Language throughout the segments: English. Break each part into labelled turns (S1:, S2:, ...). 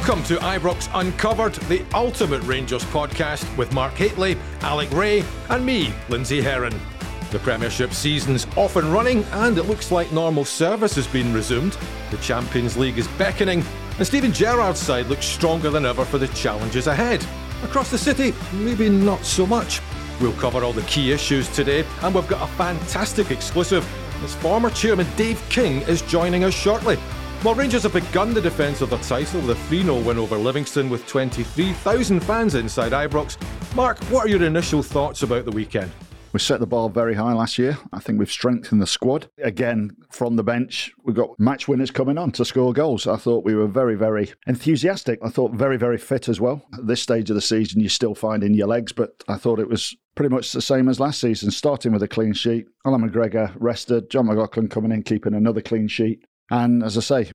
S1: Welcome to Ibrox Uncovered, the ultimate Rangers podcast with Mark Hateley, Alec Rae, and me, Lindsay Herron. The Premiership season's off and running, and it looks like normal service has been resumed. The Champions League is beckoning, and Steven Gerrard's side looks stronger than ever for the challenges ahead. Across the city, maybe not so much. We'll cover all the key issues today, and we've got a fantastic exclusive as former chairman Dave King is joining us shortly. While Rangers have begun the defence of their title with a 3 0 win over Livingston with 23,000 fans inside Ibrox, Mark, what are your initial thoughts about the weekend?
S2: We set the bar very high last year. I think we've strengthened the squad. Again, from the bench, we've got match winners coming on to score goals. I thought we were very, very enthusiastic. I thought very, very fit as well. At this stage of the season, you're still finding your legs, but I thought it was pretty much the same as last season, starting with a clean sheet. Allan McGregor rested, Jon McLaughlin coming in, keeping another clean sheet. And as I say,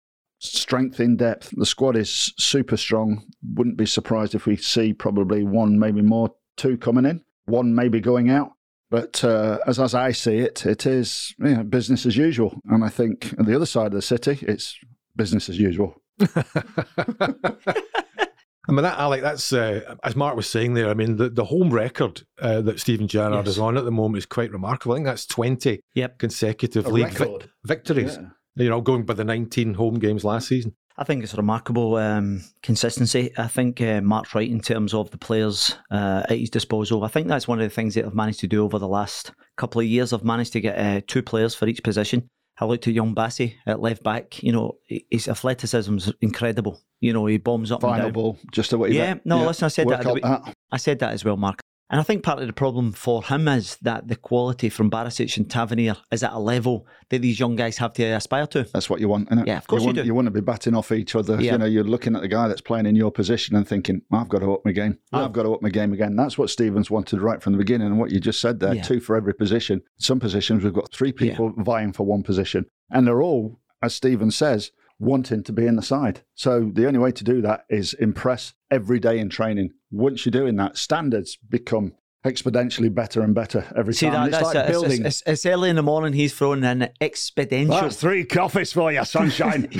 S2: strength in depth. The squad is super strong. Wouldn't be surprised if we see probably one, maybe more, two coming in, one maybe going out. But uh, as, as I see it, it is you know, business as usual. And I think on the other side of the city, it's business as usual.
S1: I mean, that Alec, that's uh, as Mark was saying there. I mean, the, the home record uh, that Steven Gerrard yes. is on at the moment is quite remarkable. I think that's twenty
S3: yep.
S1: consecutive A league vi- victories. Yeah you know, going by the 19 home games last season.
S3: I think it's remarkable um, consistency. I think uh, Mark's right in terms of the players uh, at his disposal. I think that's one of the things that I've managed to do over the last couple of years. I've managed to get uh, two players for each position. I looked at young Bassey at left back. You know, his athleticism is incredible. You know, he bombs up
S2: Final
S3: and down.
S2: ball, just the way.
S3: Yeah, no, yeah. listen, I said that, that. I said that as well, Mark. And I think part of the problem for him is that the quality from Barisic and Tavernier is at a level that these young guys have to aspire to.
S2: That's what you want, isn't it?
S3: Yeah, of course
S2: you,
S3: you
S2: want,
S3: do.
S2: You want to be batting off each other. Yeah. You know, you're looking at the guy that's playing in your position and thinking, I've got to up my game. Oh. I've got to up my game again. That's what Stevens wanted right from the beginning. And what you just said there, yeah. two for every position. Some positions, we've got three people yeah. vying for one position. And they're all, as Stevens says, wanting to be in the side. So the only way to do that is impress every day in training. Once you're doing that, standards become exponentially better and better every
S3: See
S2: time.
S3: That,
S2: it's like
S3: a,
S2: building.
S3: It's, it's, early in the morning. He's throwing in exponential.
S2: That's three coffees for you, sunshine.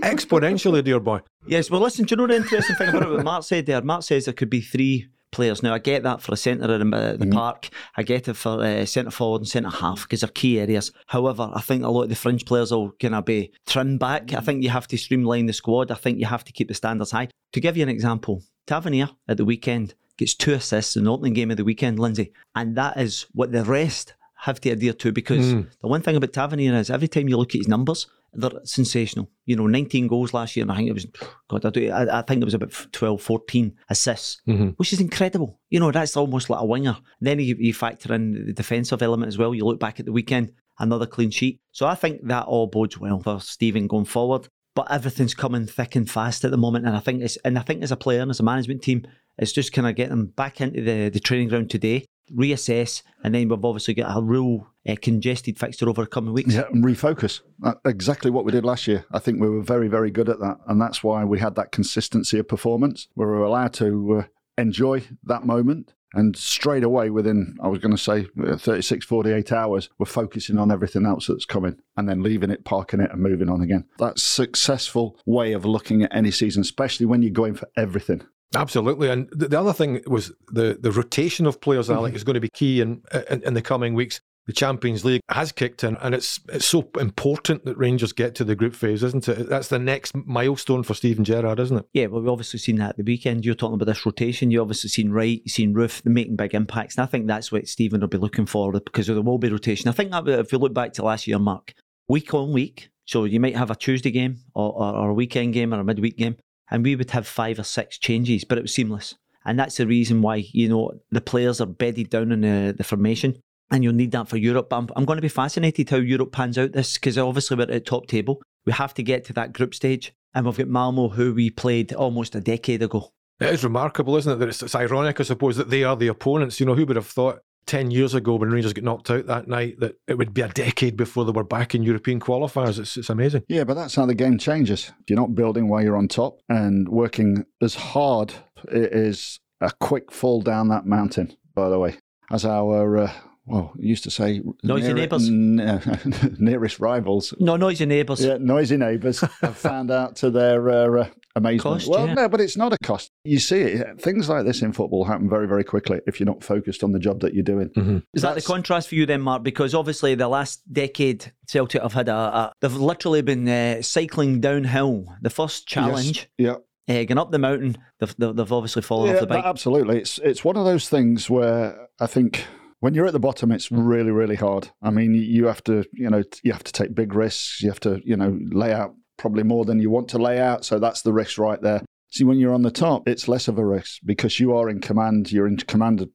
S1: Exponentially, dear boy.
S3: Yes. Well, listen. Do you know the interesting thing about what Mark said there? Mark says there could be three players. Now, I get that for a centre in the mm-hmm. park. I get it for uh, centre forward and centre half because they're key areas. However, I think a lot of the fringe players will kind of be trimmed back. I think you have to streamline the squad. I think you have to keep the standards high. To give you an example, Tavernier at the weekend gets two assists in the opening game of the weekend, Lindsay. And that is what the rest have to adhere to because mm. the one thing about Tavernier is every time you look at his numbers, they're sensational. You know, 19 goals last year, and I think it was, God, I, do, I, I think it was about 12, 14 assists, mm-hmm. which is incredible. You know, that's almost like a winger. Then you, you factor in the defensive element as well. You look back at the weekend, another clean sheet. So I think that all bodes well for Steven going forward. But everything's coming thick and fast at the moment, and I think it's and I think as a player and as a management team, it's just kind of get them back into the, the training ground today, reassess, and then we've obviously got a real uh, congested fixture over the coming weeks.
S2: Yeah, and refocus. exactly what we did last year. I think we were very, very good at that. And that's why we had that consistency of performance. We were allowed to uh, enjoy that moment. And straight away, within, I was going to say, uh, 36, 48 hours, we're focusing on everything else that's coming and then leaving it, parking it, and moving on again. That's successful way of looking at any season, especially when you're going for everything.
S1: Absolutely, and the, the other thing was the the rotation of players. Mm-hmm. Alec is going to be key in, in, in the coming weeks. The Champions League has kicked in, and it's it's so important that Rangers get to the group phase, isn't it? That's the next milestone for Steven Gerrard, isn't it?
S3: Yeah, well, we've obviously seen that at the weekend. You're talking about this rotation. You've obviously seen Wright, you've seen Roofe making big impacts, and I think that's what Steven will be looking for because there will be rotation. I think that if you look back to last year, Mark, week on week, so you might have a Tuesday game or, or, or a weekend game or a midweek game and we would have five or six changes, but it was seamless. And that's the reason why, you know, the players are bedded down in the, the formation and you'll need that for Europe. But I'm, I'm going to be fascinated how Europe pans out this because obviously we're at top table. We have to get to that group stage. And we've got Malmo, who we played almost a decade ago.
S1: It is remarkable, isn't it? That it's, it's ironic, I suppose, that they are the opponents. You know, who would have thought 10 years ago when Rangers got knocked out that night that it would be a decade before they were back in European qualifiers. It's, it's amazing.
S2: Yeah, but that's how the game changes. If you're not building while you're on top and working as hard, it is a quick fall down that mountain, by the way. As our uh, well, used to say
S3: noisy near, neighbours,
S2: n- nearest rivals.
S3: No, noisy neighbours.
S2: Yeah, noisy neighbours have found out to their uh, uh, amazement.
S3: Cost,
S2: well,
S3: yeah.
S2: no, but it's not a cost. You see it. Things like this in football happen very, very quickly if you're not focused on the job that you're doing.
S3: Is that the contrast for you then, Mark? Because obviously the last decade, Celtic have had a, a they've literally been uh, cycling downhill. The first challenge,
S2: Yeah.
S3: uh, going up the mountain, they've, they've, they've obviously fallen
S2: Yeah,
S3: off the
S2: but
S3: bike.
S2: absolutely. It's it's one of those things where I think when you're at the bottom, it's mm. really really hard. I mean, you have to you know you have to take big risks. You have to you know lay out probably more than you want to lay out. So that's the risk right there. See, when you're on the top, it's less of a risk because you are in command. You're in command of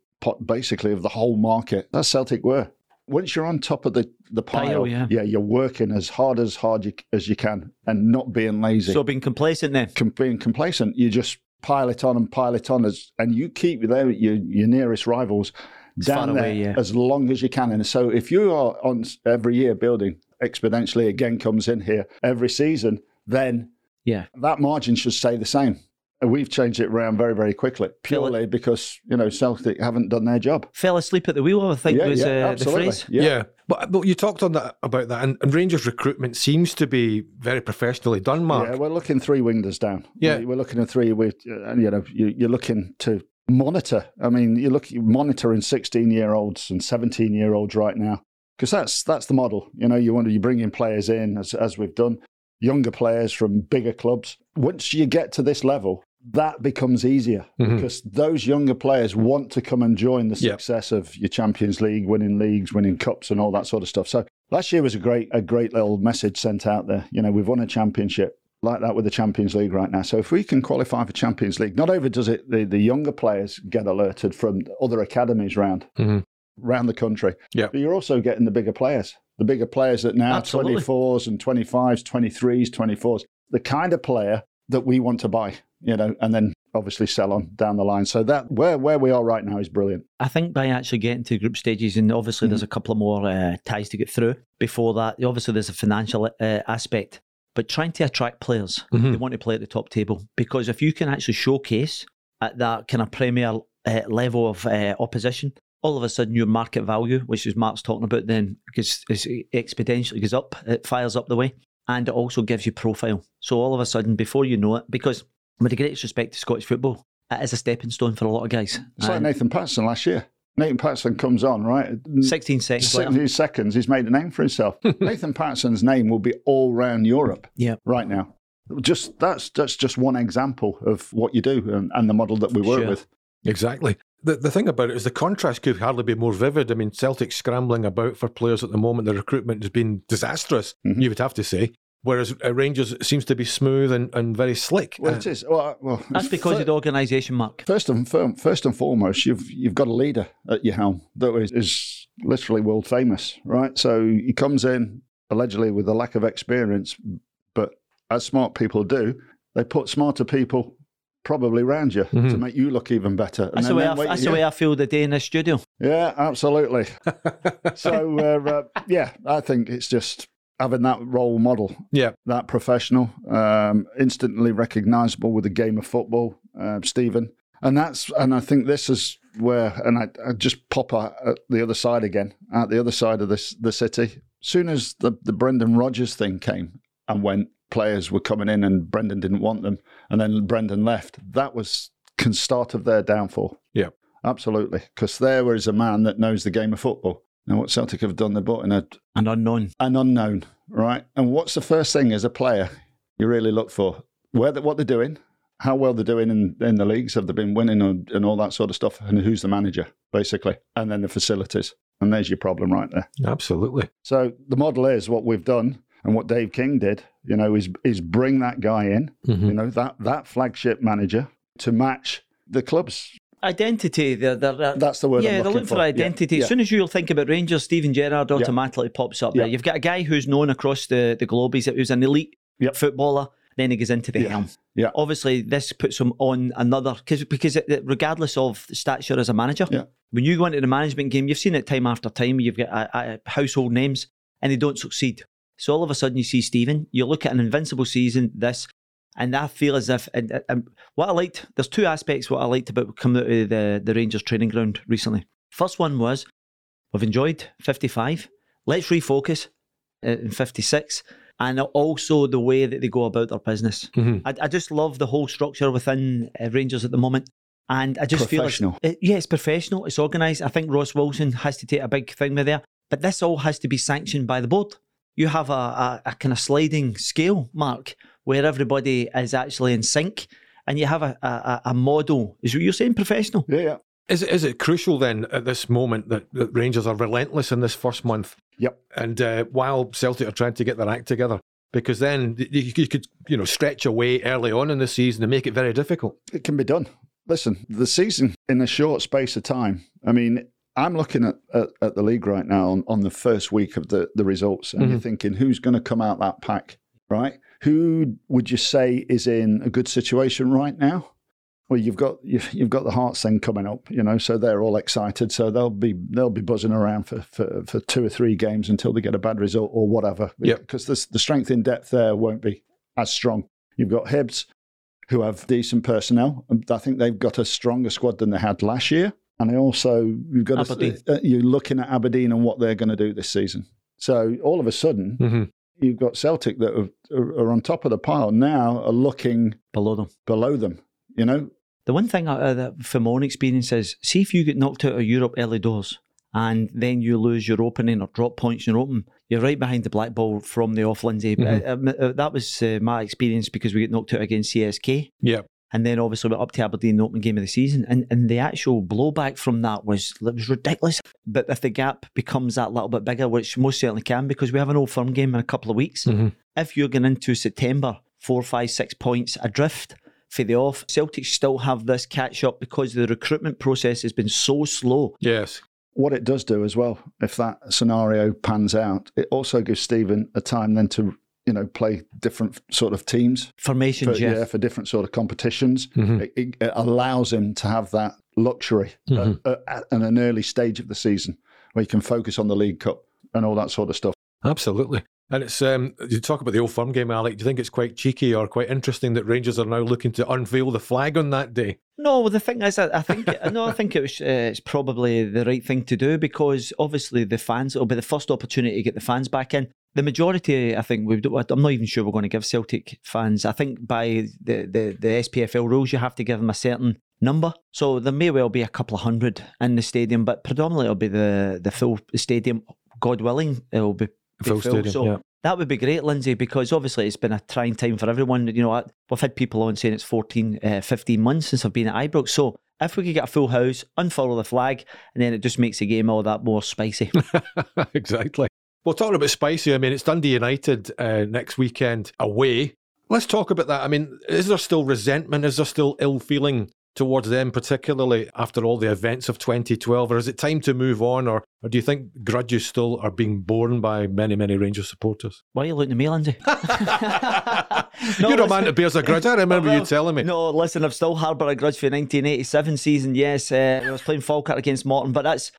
S2: basically of the whole market. That's Celtic were. Once you're on top of the the pile,
S3: Pile, yeah.
S2: you're working as hard as hard you, as you can and not being lazy
S3: so being complacent then.
S2: com- being complacent. You just pile it on and pile it on, as, and you keep there your your nearest rivals
S3: As far
S2: down
S3: away,
S2: there
S3: yeah.
S2: as long as you can. And so, if you are on every year building exponentially, again comes in here every season, then
S3: Yeah.
S2: that margin should stay the same. And we've changed it around very very quickly,
S3: Feel it-
S2: purely because you know Celtic haven't done their job.
S3: Fell asleep at the wheel, I think
S2: yeah,
S3: was
S2: yeah,
S3: uh, the
S2: absolutely.
S3: phrase.
S2: Yeah.
S1: But, but you talked on that about that, and, and Rangers recruitment seems to be very professionally done, Mark.
S2: Yeah, we're looking three wingers down.
S1: Yeah.
S2: we're looking at three. We, and you know, you're looking to monitor. I mean, you look monitoring 16 year olds and 17 year olds right now because that's that's the model. You know, you want to you bring in players in as as we've done, younger players from bigger clubs. Once you get to this level. That becomes easier
S1: Mhm.
S2: because those younger players want to come and join the success of your Champions League, winning leagues, winning cups, and all that sort of stuff. So last year was a great, a great little message sent out there. You know, we've won a championship like that with the Champions League right now. So if we can qualify for Champions League, not only does it the, the younger players get alerted from other academies round
S1: Mhm.
S2: around the country,
S1: Yeah.
S2: but you're also getting the bigger players, the bigger players that now 24s and 25s, 23s, 24s, the kind of player that we want to buy, you know, and then obviously sell on down the line. So that where where we are right now is brilliant.
S3: I think by actually getting to group stages, and obviously there's a couple of more uh, ties to get through before that. Obviously, there's a financial uh, aspect, but trying to attract players,
S1: Mhm.
S3: they want to play at the top table because if you can actually showcase at that kind of premier uh, level of uh, opposition, all of a sudden your market value, which is Mark's talking about, then because is exponentially goes up, it fires up the way, and it also gives you profile. So all of a sudden, before you know it, because with the greatest respect to Scottish football, it is a stepping stone for a lot of guys.
S2: It's like Nathan Patterson last year. Nathan Patterson comes on, right?
S3: 16 seconds later.
S2: 70 seconds, he's made a name for himself. Nathan Patterson's name will be all round Europe
S3: Yeah.
S2: right now. Just that's that's just one example of what you do and, and the model that we work
S3: Sure.
S2: with.
S1: Exactly. The, the thing about it is the contrast could hardly be more vivid. I mean, Celtic scrambling about for players at the moment, the recruitment has been disastrous,
S2: Mhm.
S1: you would have to say. Whereas uh, Rangers seems to be smooth and, and very slick.
S2: Well,
S1: Uh,
S2: it is. Well, well
S3: That's because
S2: fir-
S3: of the organisation, Mark.
S2: First and fir- first and foremost, you've you've got a leader at your helm that is, is literally world famous, right? So he comes in allegedly with a lack of experience, but as smart people do, they put smarter people probably around you to
S1: Mhm.
S2: make you look even better. And
S3: That's, the way,
S2: them
S3: I, that's the way I feel the day in the studio.
S2: Yeah, absolutely. so uh, uh, yeah, I think it's just having that role model,
S1: yeah.
S2: that professional, um, instantly recognisable with the game of football, uh, Steven. And that's and I think this is where and I, I just pop out at the other side again, at the other side of this the city. Soon as the the Brendan Rodgers thing came and went, players were coming in and Brendan didn't want them, and then Brendan left. That was can start of their downfall.
S1: Yeah.
S2: Absolutely, because there is a man that knows the game of football. Now, what Celtic have done, they brought in a,
S3: An unknown.
S2: an unknown, right? And what's the first thing as a player you really look for? Where the, what they're doing, how well they're doing in, in the leagues, have they been winning and, and all that sort of stuff, and who's the manager, basically, and then the facilities. And there's your problem right there.
S1: Absolutely.
S2: So the model is what we've done and what Dave King did, you know, is is bring that guy in,
S1: Mhm.
S2: you know, that that flagship manager to match the club's.
S3: Identity. They're, they're,
S2: That's the word.
S3: yeah,
S2: I'm
S3: they're
S2: looking
S3: looking for, identity.
S2: yeah.
S3: As soon as you think about Rangers, Steven Gerrard automatically pops up
S2: Yeah.
S3: there. You've got a guy who's known across the, the globe. He's, who's an elite footballer. Then he goes into the
S2: Yeah.
S3: helm.
S2: Yeah.
S3: Obviously, this puts him on another because because it, regardless of stature as a manager,
S2: Yeah.
S3: when you go into the management game, you've seen it time after time. You've got uh, uh, household names and they don't succeed. So all of a sudden, you see Steven. You look at an invincible season. This. And I feel as if, and, and what I liked, there's two aspects what I liked about coming out of the, the Rangers training ground recently. First one was, we've enjoyed 55. Let's refocus uh, in 56. and also the way that they go about their business.
S1: Mhm.
S3: I, I just love the whole structure within uh, Rangers at the moment. And I just feel it's,
S2: Professional.
S3: it, yeah, it's professional, it's organised. I think Ross Wilson has to take a big thing with there, but this all has to be sanctioned by the board. You have a, a, a kind of sliding scale, Mark, where everybody is actually in sync, and you have a, a, a model. Is what you're saying, professional?
S2: Yeah, yeah.
S1: Is it, is it crucial then at this moment that, that Rangers are relentless in this first month?
S2: Yep.
S1: And uh, while Celtic are trying to get their act together, because then you, you could you know stretch away early on in the season and make it very difficult.
S2: It can be done. Listen, the season in a short space of time. I mean, I'm looking at, at, at the league right now on, on the first week of the, the results, and you're mm-hmm. thinking, who's going to come out that pack, right? Who would you say is in a good situation right now? Well, you've got you've, you've got the Hearts thing coming up, you know, so they're all excited. So they'll be they'll be buzzing around for, for, for two or three games until they get a bad result or whatever.
S1: Yep.
S2: Because the the strength in depth there won't be as strong. You've got Hibs, who have decent personnel. I think they've got a stronger squad than they had last year. And they also you've got To, uh, you're looking at Aberdeen and what they're going to do this season. So all of a sudden,
S1: Mm-hmm.
S2: you've got Celtic that are, are, are on top of the pile now, are looking
S3: Below them.
S2: below them. You know,
S3: The one thing uh, that from my own experience is, see if you get knocked out of Europe early doors and then you lose your opening or drop points in your open, you're right behind the black ball from the off, Lindsay.
S1: Mhm.
S3: Uh, uh, that was uh, my experience because we get knocked out against CSK.
S1: Yeah.
S3: And then obviously we're up to Aberdeen in the opening game of the season. And and the actual blowback from that was it was ridiculous. But if the gap becomes that little bit bigger, which most certainly can, because we have an old firm game in a couple of weeks,
S1: Mhm.
S3: if you're going into September, four, five, six points adrift for the off, Celtic still have this catch up because the recruitment process has been so slow.
S1: Yes.
S2: what it does do as well, if that scenario pans out, it also gives Steven a time then to you know play different sort of teams. For,
S3: Formations, yeah.
S2: yeah, for different sort of competitions,
S1: Mhm.
S2: it, it, it allows him to have that luxury
S1: Mhm.
S2: at, at, at an early stage of the season where he can focus on the League Cup and all that sort of stuff.
S1: Absolutely. And it's um, you talk about the old firm game, Alec. Do you think it's quite cheeky or quite interesting that Rangers are now looking to unveil the flag on that day?
S3: No, well, the thing is, I, think no, I think it was uh, it's probably the right thing to do because obviously the fans it'll be the first opportunity to get the fans back in. The majority, I think, we I'm not even sure we're going to give Celtic fans. I think by the, the the SPFL rules, you have to give them a certain number. So there may well be a couple of hundred in the stadium, but predominantly it'll be the the full stadium. God willing, it'll be
S1: Full stadium,
S3: So
S1: yeah.
S3: that would be great, Lindsay, because obviously it's been a trying time for everyone. You know, I- we've had people on saying it's 14, uh, 15 months since I've been at Ibrox. So if we could get a full house, unfurl the flag, and then it just makes the game all that more spicy.
S1: exactly. Well, talking about spicy, I mean, it's Dundee United uh, next weekend away. Let's talk about that. I mean, is there still resentment? Is there still ill feeling towards them, particularly after all the events of 2012? Or is it time to move on? Or, or do you think grudges still are being borne by many, many Rangers supporters?
S3: Why are you looking at me, Lindsay? No,
S1: You're a
S3: listen-
S1: man that bears a grudge. I remember you telling me.
S3: No, listen, I've still harboured a grudge for the 1987 season. Yes, uh, I was playing Falkirk against Morton, but that's.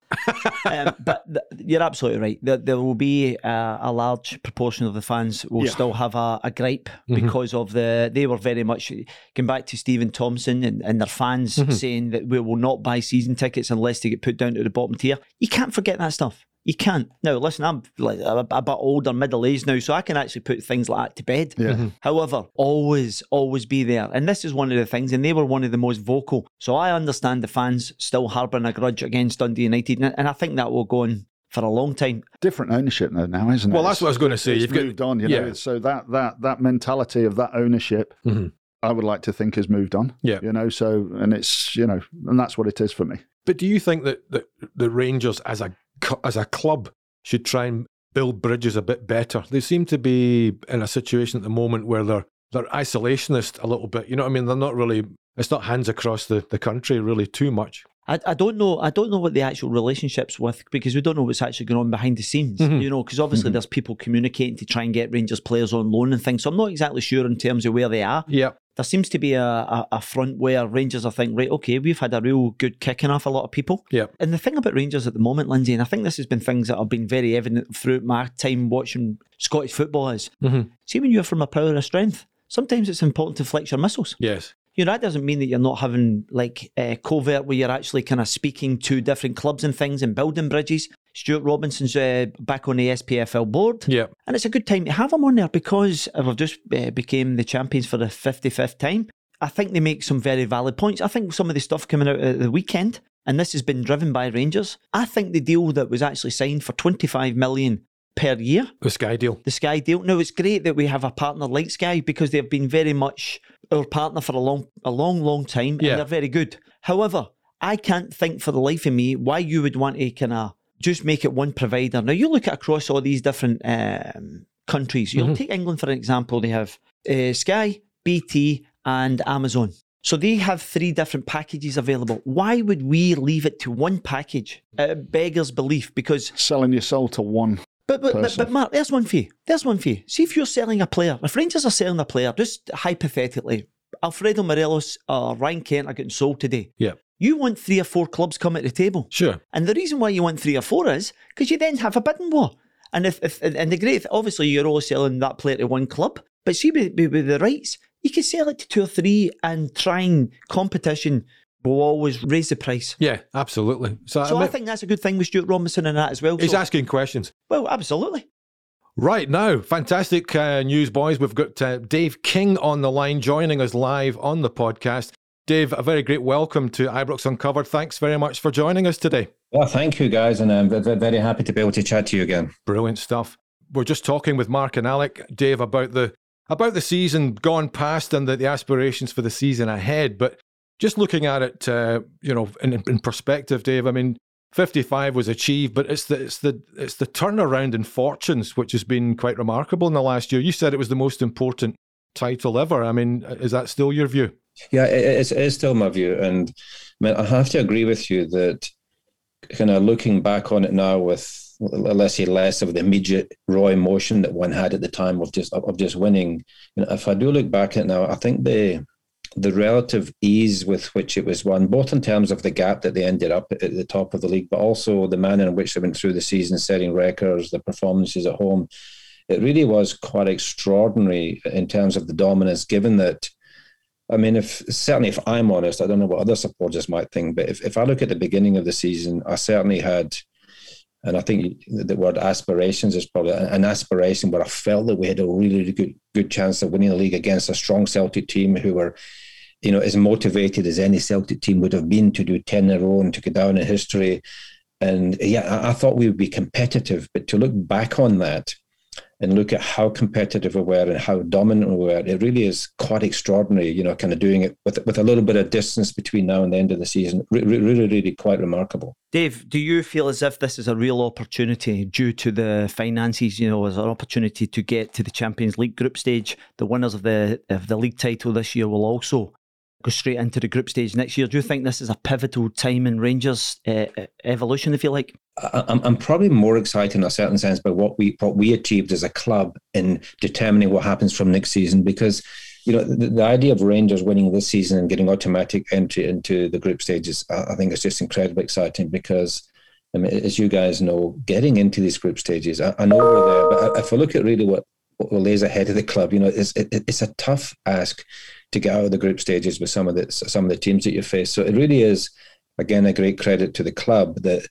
S3: um, but th- you're absolutely right. There, there will be uh, a large proportion of the fans will
S2: Yeah.
S3: still have a, a gripe
S1: Mhm.
S3: because of the. They were very much going back to Stephen Thompson and, and their fans
S1: Mhm.
S3: saying that we will not buy season tickets unless they get put down to the bottom tier. You can't forget that stuff. You can't. Now, listen, I'm like a, a bit older, middle aged now, so I can actually put things like that to bed.
S2: Yeah.
S1: Mhm.
S3: However, always, always be there. And this is one of the things, and they were one of the most vocal. So I understand the fans still harbouring a grudge against Dundee United, and and I think that will go on for a long time.
S2: Different ownership though now, isn't it?
S1: Well, that's what I was going to say.
S2: It's
S1: You've got-
S2: moved on, you know.
S1: yeah.
S2: So that that that mentality of that ownership,
S1: Mhm.
S2: I would like to think has moved on.
S1: Yeah.
S2: you know. So and it's you know, and that's what it is for me.
S1: But do you think that, that the Rangers as a cu- as a club should try and build bridges a bit better? They seem to be in a situation at the moment where they're they're isolationist a little bit. You know what I mean? They're not really. It's not hands across the, the country really too much.
S3: I, I don't know. I don't know what the actual relationships with because we don't know what's actually going on behind the scenes.
S1: Mhm.
S3: You know, because obviously
S2: Mhm.
S3: there's people communicating to try and get Rangers players on loan and things. So I'm not exactly sure in terms of where they are.
S1: Yeah.
S3: There seems to be a, a, a front where Rangers are thinking, right, okay, we've had a real good kicking off a lot of people.
S1: Yeah.
S3: And the thing about Rangers at the moment, Lindsay, and I think this has been things that have been very evident throughout my time watching Scottish football is,
S1: Mhm.
S3: see when you're from a power of strength, sometimes it's important to flex your muscles.
S1: Yes.
S3: You know, that doesn't mean that you're not having like uh, covert where you're actually kind of speaking to different clubs and things and building bridges. Stewart Robertson's uh, back on the SPFL board.
S1: Yeah.
S3: And it's a good time to have him on there because we've just uh, became the champions for the 55th time. I think they make some very valid points. I think some of the stuff coming out at the weekend, and this has been driven by Rangers. I think the deal that was actually signed for 25 million per year,
S1: The Sky deal.
S3: the Sky deal. Now it's great that we have a partner like Sky because they've been very much our partner for a long, a long, long time, and they're very good. However, I can't think for the life of me why you would want to kind of just make it one provider. Now you look at across all these different um, countries. You'll
S1: Mhm.
S3: take England for an example. They have uh, Sky, BT, and Amazon. So they have three different packages available. Why would we leave it to one package? It beggars belief because
S2: Selling your soul to one.
S3: But but, but but Mark, there's one for you. There's one for you. See if you're selling a player. If Rangers are selling a player, just hypothetically, Alfredo Morelos or Ryan Kent are getting sold today.
S1: Yeah.
S3: You want three or four clubs coming to the table.
S1: Sure.
S3: And the reason why you want three or four is because you then have a bidding war. And if, if and the great obviously you're only selling that player to one club, but see with, with, with the rights, you can sell it to two or three and try and competition will always raise the price.
S1: Yeah, absolutely. So,
S3: So
S1: I
S3: I, think that's a good thing with Stewart Robertson and that as well.
S1: he's
S3: So-
S1: asking questions.
S3: well, absolutely.
S1: Right now, fantastic uh, news, boys. We've got uh, Dave King on the line joining us live on the podcast. Dave, a very great welcome to Ibrox Uncovered. Thanks very much for joining us today.
S4: Well, thank you guys, and I'm ve- ve- very happy to be able to chat to you again.
S1: Brilliant stuff. We're just talking with Mark and Alec, Dave, about the about the season gone past and the, the aspirations for the season ahead. But just looking at it, uh, you know, in, in perspective, Dave. I mean, 55 was achieved, but it's the it's the it's the turnaround in fortunes which has been quite remarkable in the last year. You said it was the most important title ever. I mean, is that still your view?
S4: Yeah, it is still my view, and I, mean, I have to agree with you that kind of looking back on it now with let's say less of the immediate raw emotion that one had at the time of just of just winning. You know, if I do look back at it now, I think the the relative ease with which it was won, both in terms of the gap that they ended up at the top of the league, but also the manner in which they went through the season, setting records, the performances at home. It really was quite extraordinary in terms of the dominance, given that I mean, if certainly if I'm honest, I don't know what other supporters might think, but if, if I look at the beginning of the season, I certainly had, and I think the word aspirations is probably an aspiration where I felt that we had a really, really good good chance of winning the league against a strong Celtic team who were, you know, as motivated as any Celtic team would have been to do ten in a row and to go down in history. And yeah, I, I thought we would be competitive, but to look back on that and look at how competitive we were and how dominant we were, it really is quite extraordinary, you know, kind of doing it with, with a little bit of distance between now and the end of the season. Re- really, really quite remarkable.
S3: Dave, do you feel as if this is a real opportunity due to the finances? You know, as an opportunity to get to the Champions League group stage. The winners of the of the league title this year will also go straight into the group stage next year. Do you think this is a pivotal time in Rangers' uh, evolution, if you like?
S4: I'm, I'm probably more excited in a certain sense by what we what we achieved as a club in determining what happens from next season because you know the, the idea of Rangers winning this season and getting automatic entry into the group stages I, I think it's just incredibly exciting because I mean, as you guys know getting into these group stages I, I know we're there but if I look at really what what lays ahead of the club you know it's it, it's a tough ask to get out of the group stages with some of the some of the teams that you face so it really is again a great credit to the club that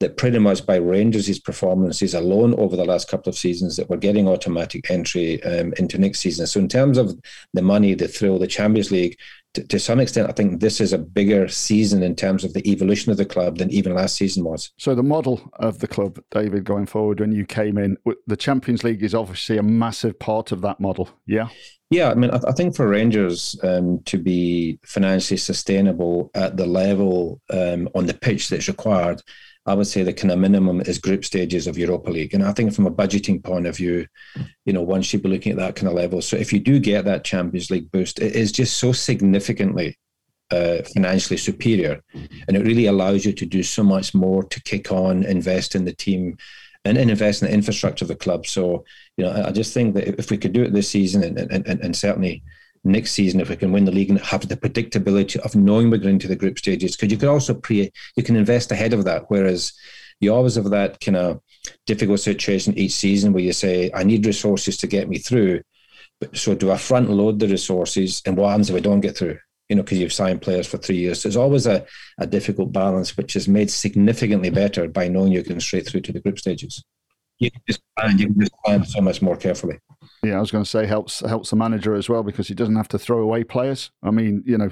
S4: that pretty much by Rangers' performances alone over the last couple of seasons that we're getting automatic entry um, into next season. So in terms of the money, the thrill, the Champions League, to, to some extent, I think this is a bigger season in terms of the evolution of the club than even last season was.
S2: So the model of the club, David, going forward when you came in, the Champions League is obviously a massive part of that model. Yeah.
S4: Yeah, I mean, I, I think for Rangers um, to be financially sustainable at the level um, on the pitch that's required, I would say the kind of minimum is group stages of Europa League. And I think from a budgeting point of view, you know, one should be looking at that kind of level. So if you do get that Champions League boost, it is just so significantly uh, financially superior. And it really allows you to do so much more to kick on, invest in the team, and, and invest in the infrastructure of the club. So, you know, I, just think that if we could do it this season and, and, and certainly next season, if we can win the league and have the predictability of knowing we're going into the group stages, because you can also pre, you can invest ahead of that. Whereas you always have that kind of difficult situation each season where you say, I need resources to get me through. But so do I front load the resources and what happens if we don't get through? you know, because you've signed players for three years. So always a, a difficult balance, which is made significantly better by knowing you're going straight through to the group stages. You can just plan, you can just plan so much more carefully.
S2: Yeah, I was going to say helps helps the manager as well because he doesn't have to throw away players. I mean, you know,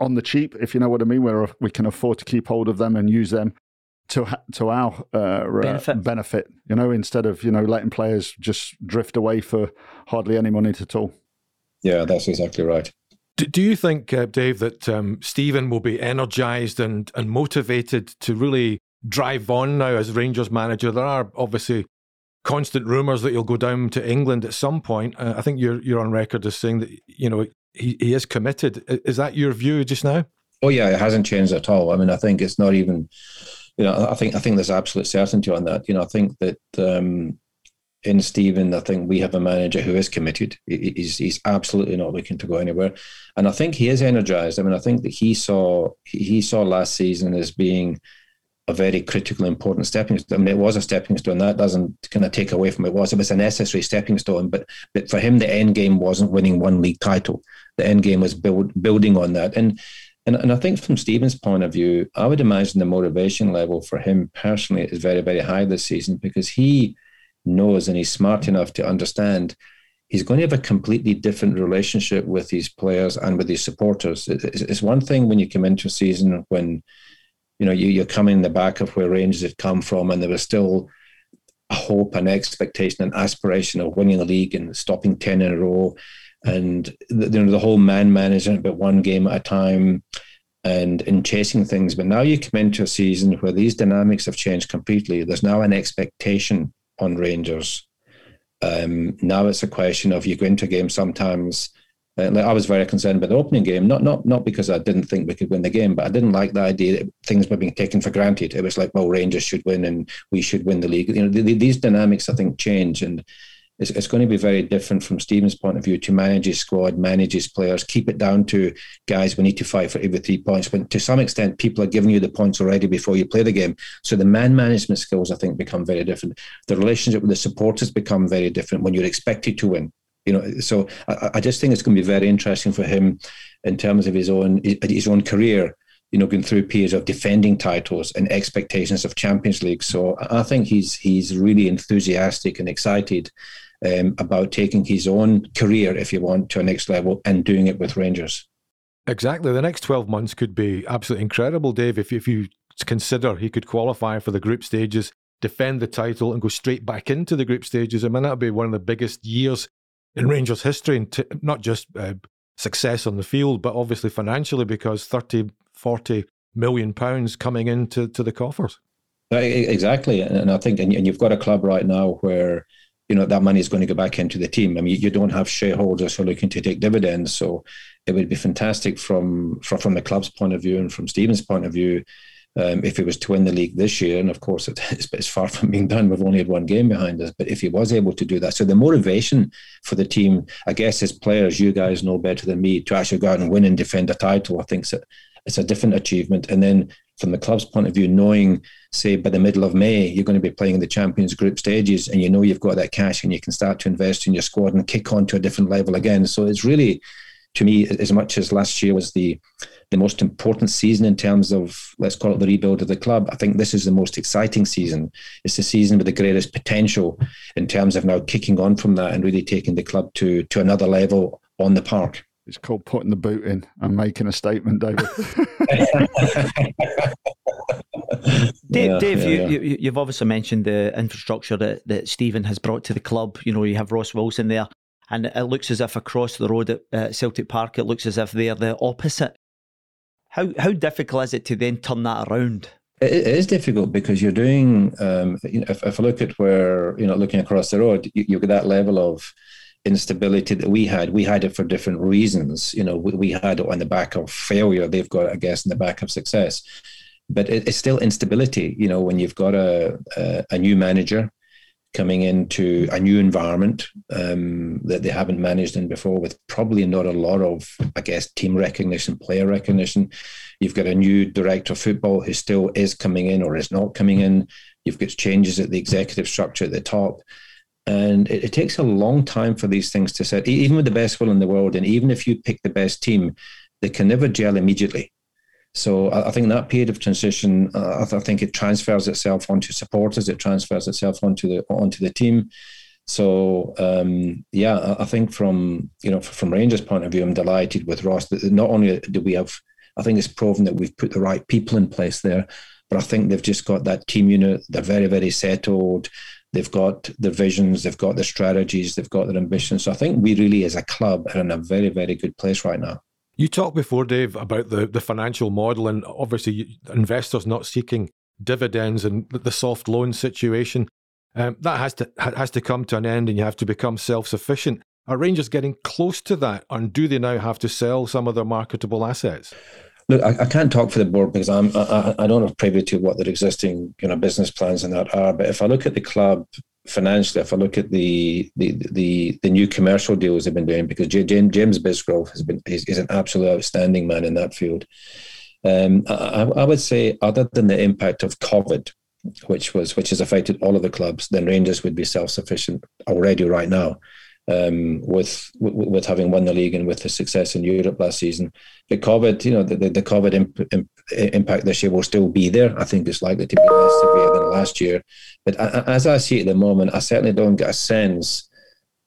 S2: on the cheap, if you know what I mean, where we can afford to keep hold of them and use them to to our uh, benefit. benefit. You know, instead of you know letting players just drift away for hardly any money at all.
S4: Yeah, that's exactly right.
S1: Do, do you think, uh, Dave, that um, Steven will be energised and and motivated to really drive on now as Rangers manager? There are obviously constant rumours that he'll go down to England at some point. Uh, I think you're you're on record as saying that you know he, he is committed. Is that your view just now?
S4: Oh yeah, it hasn't changed at all. I mean, I think it's not even. You know, I think I think there's absolute certainty on that. You know, I think that um, in Steven, I think we have a manager who is committed. He's he's absolutely not looking to go anywhere, and I think he is energized. I mean, I think that he saw he saw last season as being a very critical, important stepping stone. I mean, it was a stepping stone. That doesn't kind of take away from it. Was it was a necessary stepping stone, but but for him, the end game wasn't winning one league title. The end game was build, building on that. And and and I think from Steven's point of view, I would imagine the motivation level for him personally is very very high this season because he knows and he's smart enough to understand he's going to have a completely different relationship with these players and with his supporters. It's one thing when you come into a season when you know, you, you're coming in the back of where Rangers had come from, and there was still a hope and expectation and aspiration of winning the league and stopping 10 in a row. And the, you know, the whole man management, but one game at a time and in chasing things. But now you come into a season where these dynamics have changed completely. There's now an expectation on Rangers. Um, now it's a question of you go into a game sometimes uh, I was very concerned about the opening game, not not not because I didn't think we could win the game, but I didn't like the idea that things were being taken for granted. It was like, well, Rangers should win and we should win the league. You know, the, the, these dynamics I think change, and it's, it's going to be very different from Steven's point of view to manage his squad, manage his players, keep it down to guys. We need to fight for every three points. But to some extent, people are giving you the points already before you play the game. So the man management skills, I think, become very different. The relationship with the supporters become very different when you're expected to win you know, so I, I just think it's going to be very interesting for him in terms of his own his own career. You know, going through periods of defending titles and expectations of Champions League. So I think he's he's really enthusiastic and excited um, about taking his own career, if you want, to a next level and doing it with Rangers.
S1: Exactly. The next 12 months could be absolutely incredible, Dave, if, if you consider he could qualify for the group stages, defend the title, and go straight back into the group stages. I mean, that would be one of the biggest years in Rangers history, and t- not just uh, success on the field, but obviously financially, because 30, 40 million pounds coming into to the coffers.
S4: Exactly, and I think, and you've got a club right now where you know that money is going to go back into the team. I mean, you don't have shareholders who are looking to take dividends, so it would be fantastic from from, from the club's point of view and from Steven's point of view um, if he was to win the league this year, and of course it's, it's, far from being done, we've only had one game behind us. But if he was able to do that, so the motivation for the team, I guess, as players, you guys know better than me, to actually go out and win and defend a title, I think it's a, it's a different achievement. And then from the club's point of view, knowing, say, by the middle of May, you're going to be playing in the Champions Group stages, and you know you've got that cash, and you can start to invest in your squad and kick on to a different level again. So it's really, to me, as much as last year was the the most important season in terms of let's call it the rebuild of the club. I think this is the most exciting season. It's the season with the greatest potential in terms of now kicking on from that and really taking the club to to another level on the park.
S2: It's called putting the boot in and making a statement, David.
S3: Dave, yeah, Dave yeah, you, you, have obviously mentioned the infrastructure that, that Steven has brought to the club. You know, you have Ross Wilson there, and it looks as if across the road at uh, Celtic Park, it looks as if they're the opposite how how difficult is it to then turn that around?
S4: It is difficult because you're doing. Um, if, if I look at where you know, looking across the road, you, you get that level of instability that we had. We had it for different reasons. You know, we, we had it on the back of failure. They've got, I guess, in the back of success. But it, it's still instability. You know, when you've got a, a, a new manager coming into a new environment um, that they haven't managed in before, with probably not a lot of, I guess, team recognition, player recognition. You've got a new director of football who still is coming in or is not coming in. You've got changes at the executive structure at the top. And it, it takes a long time for these things to set, even with the best will in the world. And even if you pick the best team, they can never gel immediately. So I, think that period of transition, uh, I, I, think it transfers itself onto supporters, it transfers itself onto the onto the team. So um, yeah, I, I think from you know from Rangers' point of view, I'm delighted with Ross. That not only do we have, I think it's proven that we've put the right people in place there, but I think they've just got that team unit. They're very very settled. They've got their visions, they've got their strategies, they've got their ambitions. So I think we really, as a club, are in a very, very good place right now.
S1: You talked before, Dave, about the, the financial model, and obviously investors not seeking dividends and the soft loan situation. Um, that has to has to come to an end, and you have to become self sufficient. Are Rangers getting close to that, and do they now have to sell some of their marketable assets?
S4: Look, I, I, can't talk for the board because I'm I, I don't have privy to what their existing you know business plans and that are. But if I look at the club financially, if I look at the the the, the new commercial deals they've been doing, because James, James Bisgrove has been is, is an absolute outstanding man in that field. Um, I, I would say, other than the impact of COVID, which was which has affected all of the clubs, then Rangers would be self sufficient already right now um, with, with, with having won the league and with the success in Europe last season. the COVID, you know, the, the, the COVID imp, imp, impact this year will still be there. I think it's likely to be less severe than last year. But as I see it at the moment, I certainly don't get a sense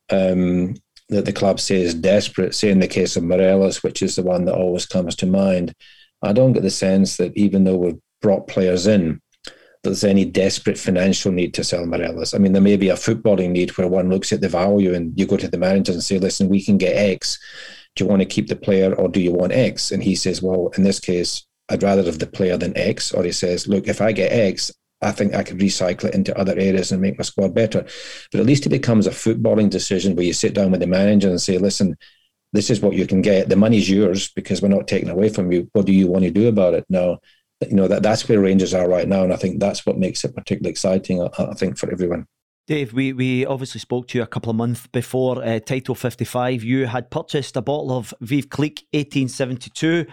S4: um, that the club says desperate. Say in the case of Morelos, which is the one that always comes to mind, I don't get the sense that even though we've brought players in, there's any desperate financial need to sell Morelos. I mean, there may be a footballing need where one looks at the value and you go to the manager and say, listen, we can get X. Do you want to keep the player or do you want X? And he says, well, in this case, I'd rather have the player than X. Or he says, look, if I get X, I think I could recycle it into other areas and make my squad better. But at least it becomes a footballing decision where you sit down with the manager and say, listen, this is what you can get. The money's yours because we're not taking away from you. What do you want to do about it? Now, you know that that's where Rangers are right now, and I think that's what makes it particularly exciting. I, I think for everyone.
S3: Dave, we, we obviously spoke to you a couple of months before uh, Title 55. You had purchased a bottle of Veuve Clicquot 1872.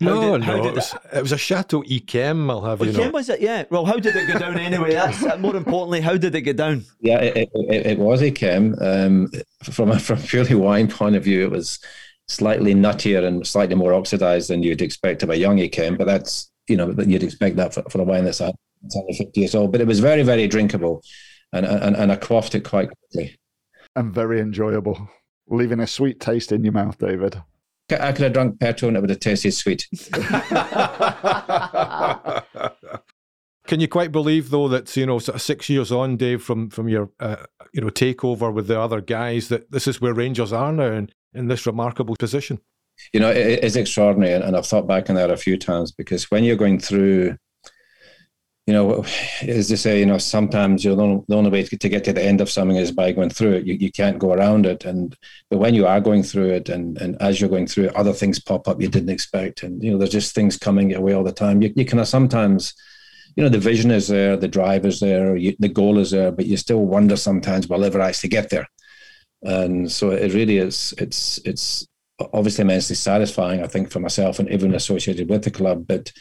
S1: How no, did, no, it was, it was, a Chateau Yquem, I'll have you know.
S3: was it? Yeah. Well, how did it go down anyway? That's uh, more importantly, how did it go down?
S4: Yeah, it, it, it was Yquem. Um, from a from purely wine point of view, it was slightly nuttier and slightly more oxidized than you'd expect of a young Yquem, but that's you know, you'd expect that for, for a wine that's only 50 years old. But it was very, very drinkable, and and, and I quaffed it quite quickly.
S2: And very enjoyable, leaving a sweet taste in your mouth, David.
S4: I could have drunk petrol and it would have tasted sweet.
S1: Can you quite believe though that you know sort of six years on, Dave, from from your uh, you know takeover with the other guys, that this is where Rangers are now in, in this remarkable position?
S4: you know, it is extraordinary. And I've thought back on that a few times because when you're going through, you know, as they say, you know, sometimes you know, the only, way to get to the end of something is by going through it. You, you can't go around it. And but when you are going through it, and and as you're going through it, other things pop up you didn't expect, and you know, there's just things coming your way all the time. You you can sometimes, you know, the vision is there, the drive is there, you, the goal is there, but you still wonder sometimes will ever actually get there. And so it really is. It's it's obviously immensely satisfying, I think, for myself and everyone associated with the club. But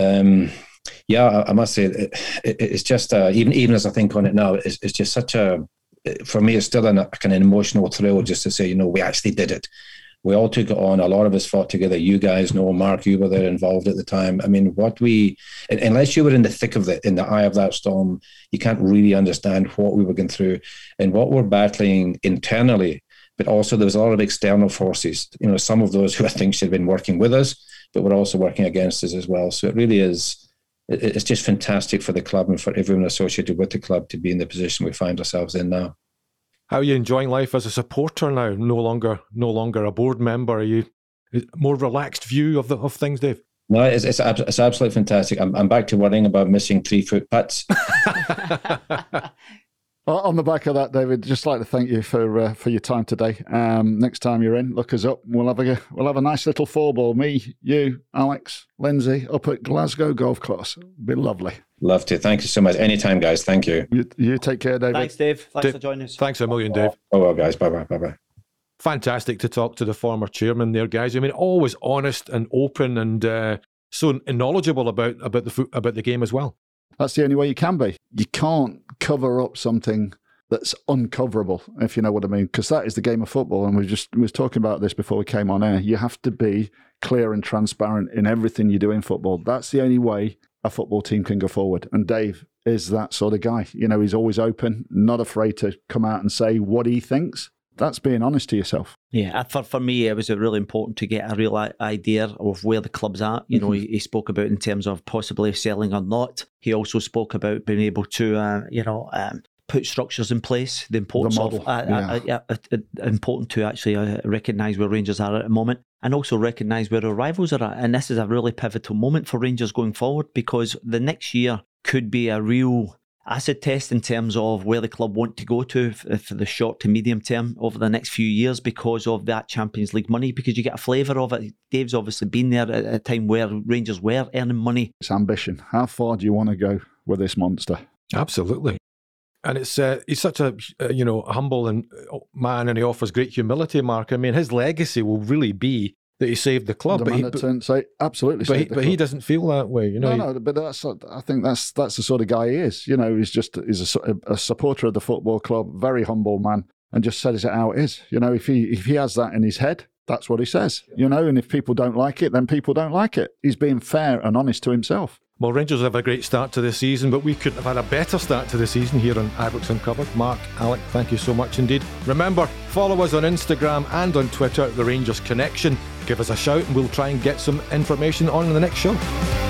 S4: um, yeah, I, must say, it, it, it's just uh, even even as I think on it now, it's, it's just such a for me, it's still an, a kind of emotional thrill just to say, you know, we actually did it. We all took it on. A lot of us fought together. You guys know, Mark, you were there involved at the time. I mean, what we, unless you were in the thick of it, in the eye of that storm, you can't really understand what we were going through and what we're battling internally but also there was a lot of external forces. You know, some of those who I think should have been working with us, but were also working against us as well. So it really is. It's just fantastic for the club and for everyone associated with the club to be in the position we find ourselves in now.
S1: How are you enjoying life as a supporter now? No longer, no longer a board member. Are you more relaxed view of the of things, Dave?
S4: No, it's it's, it's absolutely fantastic. I'm, I'm back to worrying about missing three foot putts.
S2: On the back of that, David, just like to thank you for uh, for your time today. Um, next time you're in, look us up. We'll have a we'll have a nice little four ball. Me, you, Alex, Lindsay, up at Glasgow Golf Course. It'll be lovely.
S4: Love to. Thank you so much. Anytime, guys. Thank you.
S2: You, you take care, David.
S3: Thanks, Dave. Thanks Dave, for joining us.
S1: Thanks a million, Dave.
S4: Oh well, guys. Bye bye. Bye bye.
S1: Fantastic to talk to the former chairman there, guys. I mean, always honest and open and uh, so knowledgeable about about the about the game as well.
S2: That's the only way you can be. You can't cover up something that's uncoverable, if you know what I mean, because that is the game of football. And we just we was talking about this before we came on air. You have to be clear and transparent in everything you do in football. That's the only way a football team can go forward. And Dave is that sort of guy. You know, he's always open, not afraid to come out and say what he thinks. That's being honest to yourself.
S3: Yeah, for, for me, it was really important to get a real idea of where the club's at. You mm-hmm. know, he, he, spoke about in terms of possibly selling or not. He also spoke about being able to, uh, you know, um, put structures in place. The importance the of uh, yeah. uh, uh, important to actually uh, recognise where Rangers are at the moment, and also recognise where our rivals are at. And this is a really pivotal moment for Rangers going forward because the next year could be a real acid test in terms of where the club want to go to for the short to medium term over the next few years because of that Champions League money, because you get a flavour of it. Dave's obviously been there at a time where Rangers were earning money.
S2: It's ambition. How far do you want to go with this monster?
S1: Absolutely. And it's uh, he's such a uh, you know humble and uh, man, and he offers great humility. Mark, I mean, his legacy will really be that he saved the club.
S2: The but he, but, say absolutely,
S1: but, he, but he, doesn't feel that way. You know,
S2: no, no. But that's I think that's that's the sort of guy he is. You know, he's just he's a, a supporter of the football club, very humble man, and just says it how it is. You know, if he if he has that in his head, that's what he says. You know, and if people don't like it, then people don't like it. He's being fair and honest to himself.
S1: Well, Rangers have a great start to the season, but we couldn't have had a better start to the season here on Ibrox Uncovered. Mark, Alec, thank you so much indeed. Remember, follow us on Instagram and on Twitter, The Rangers Connection. Give us a shout and we'll try and get some information on in the next show.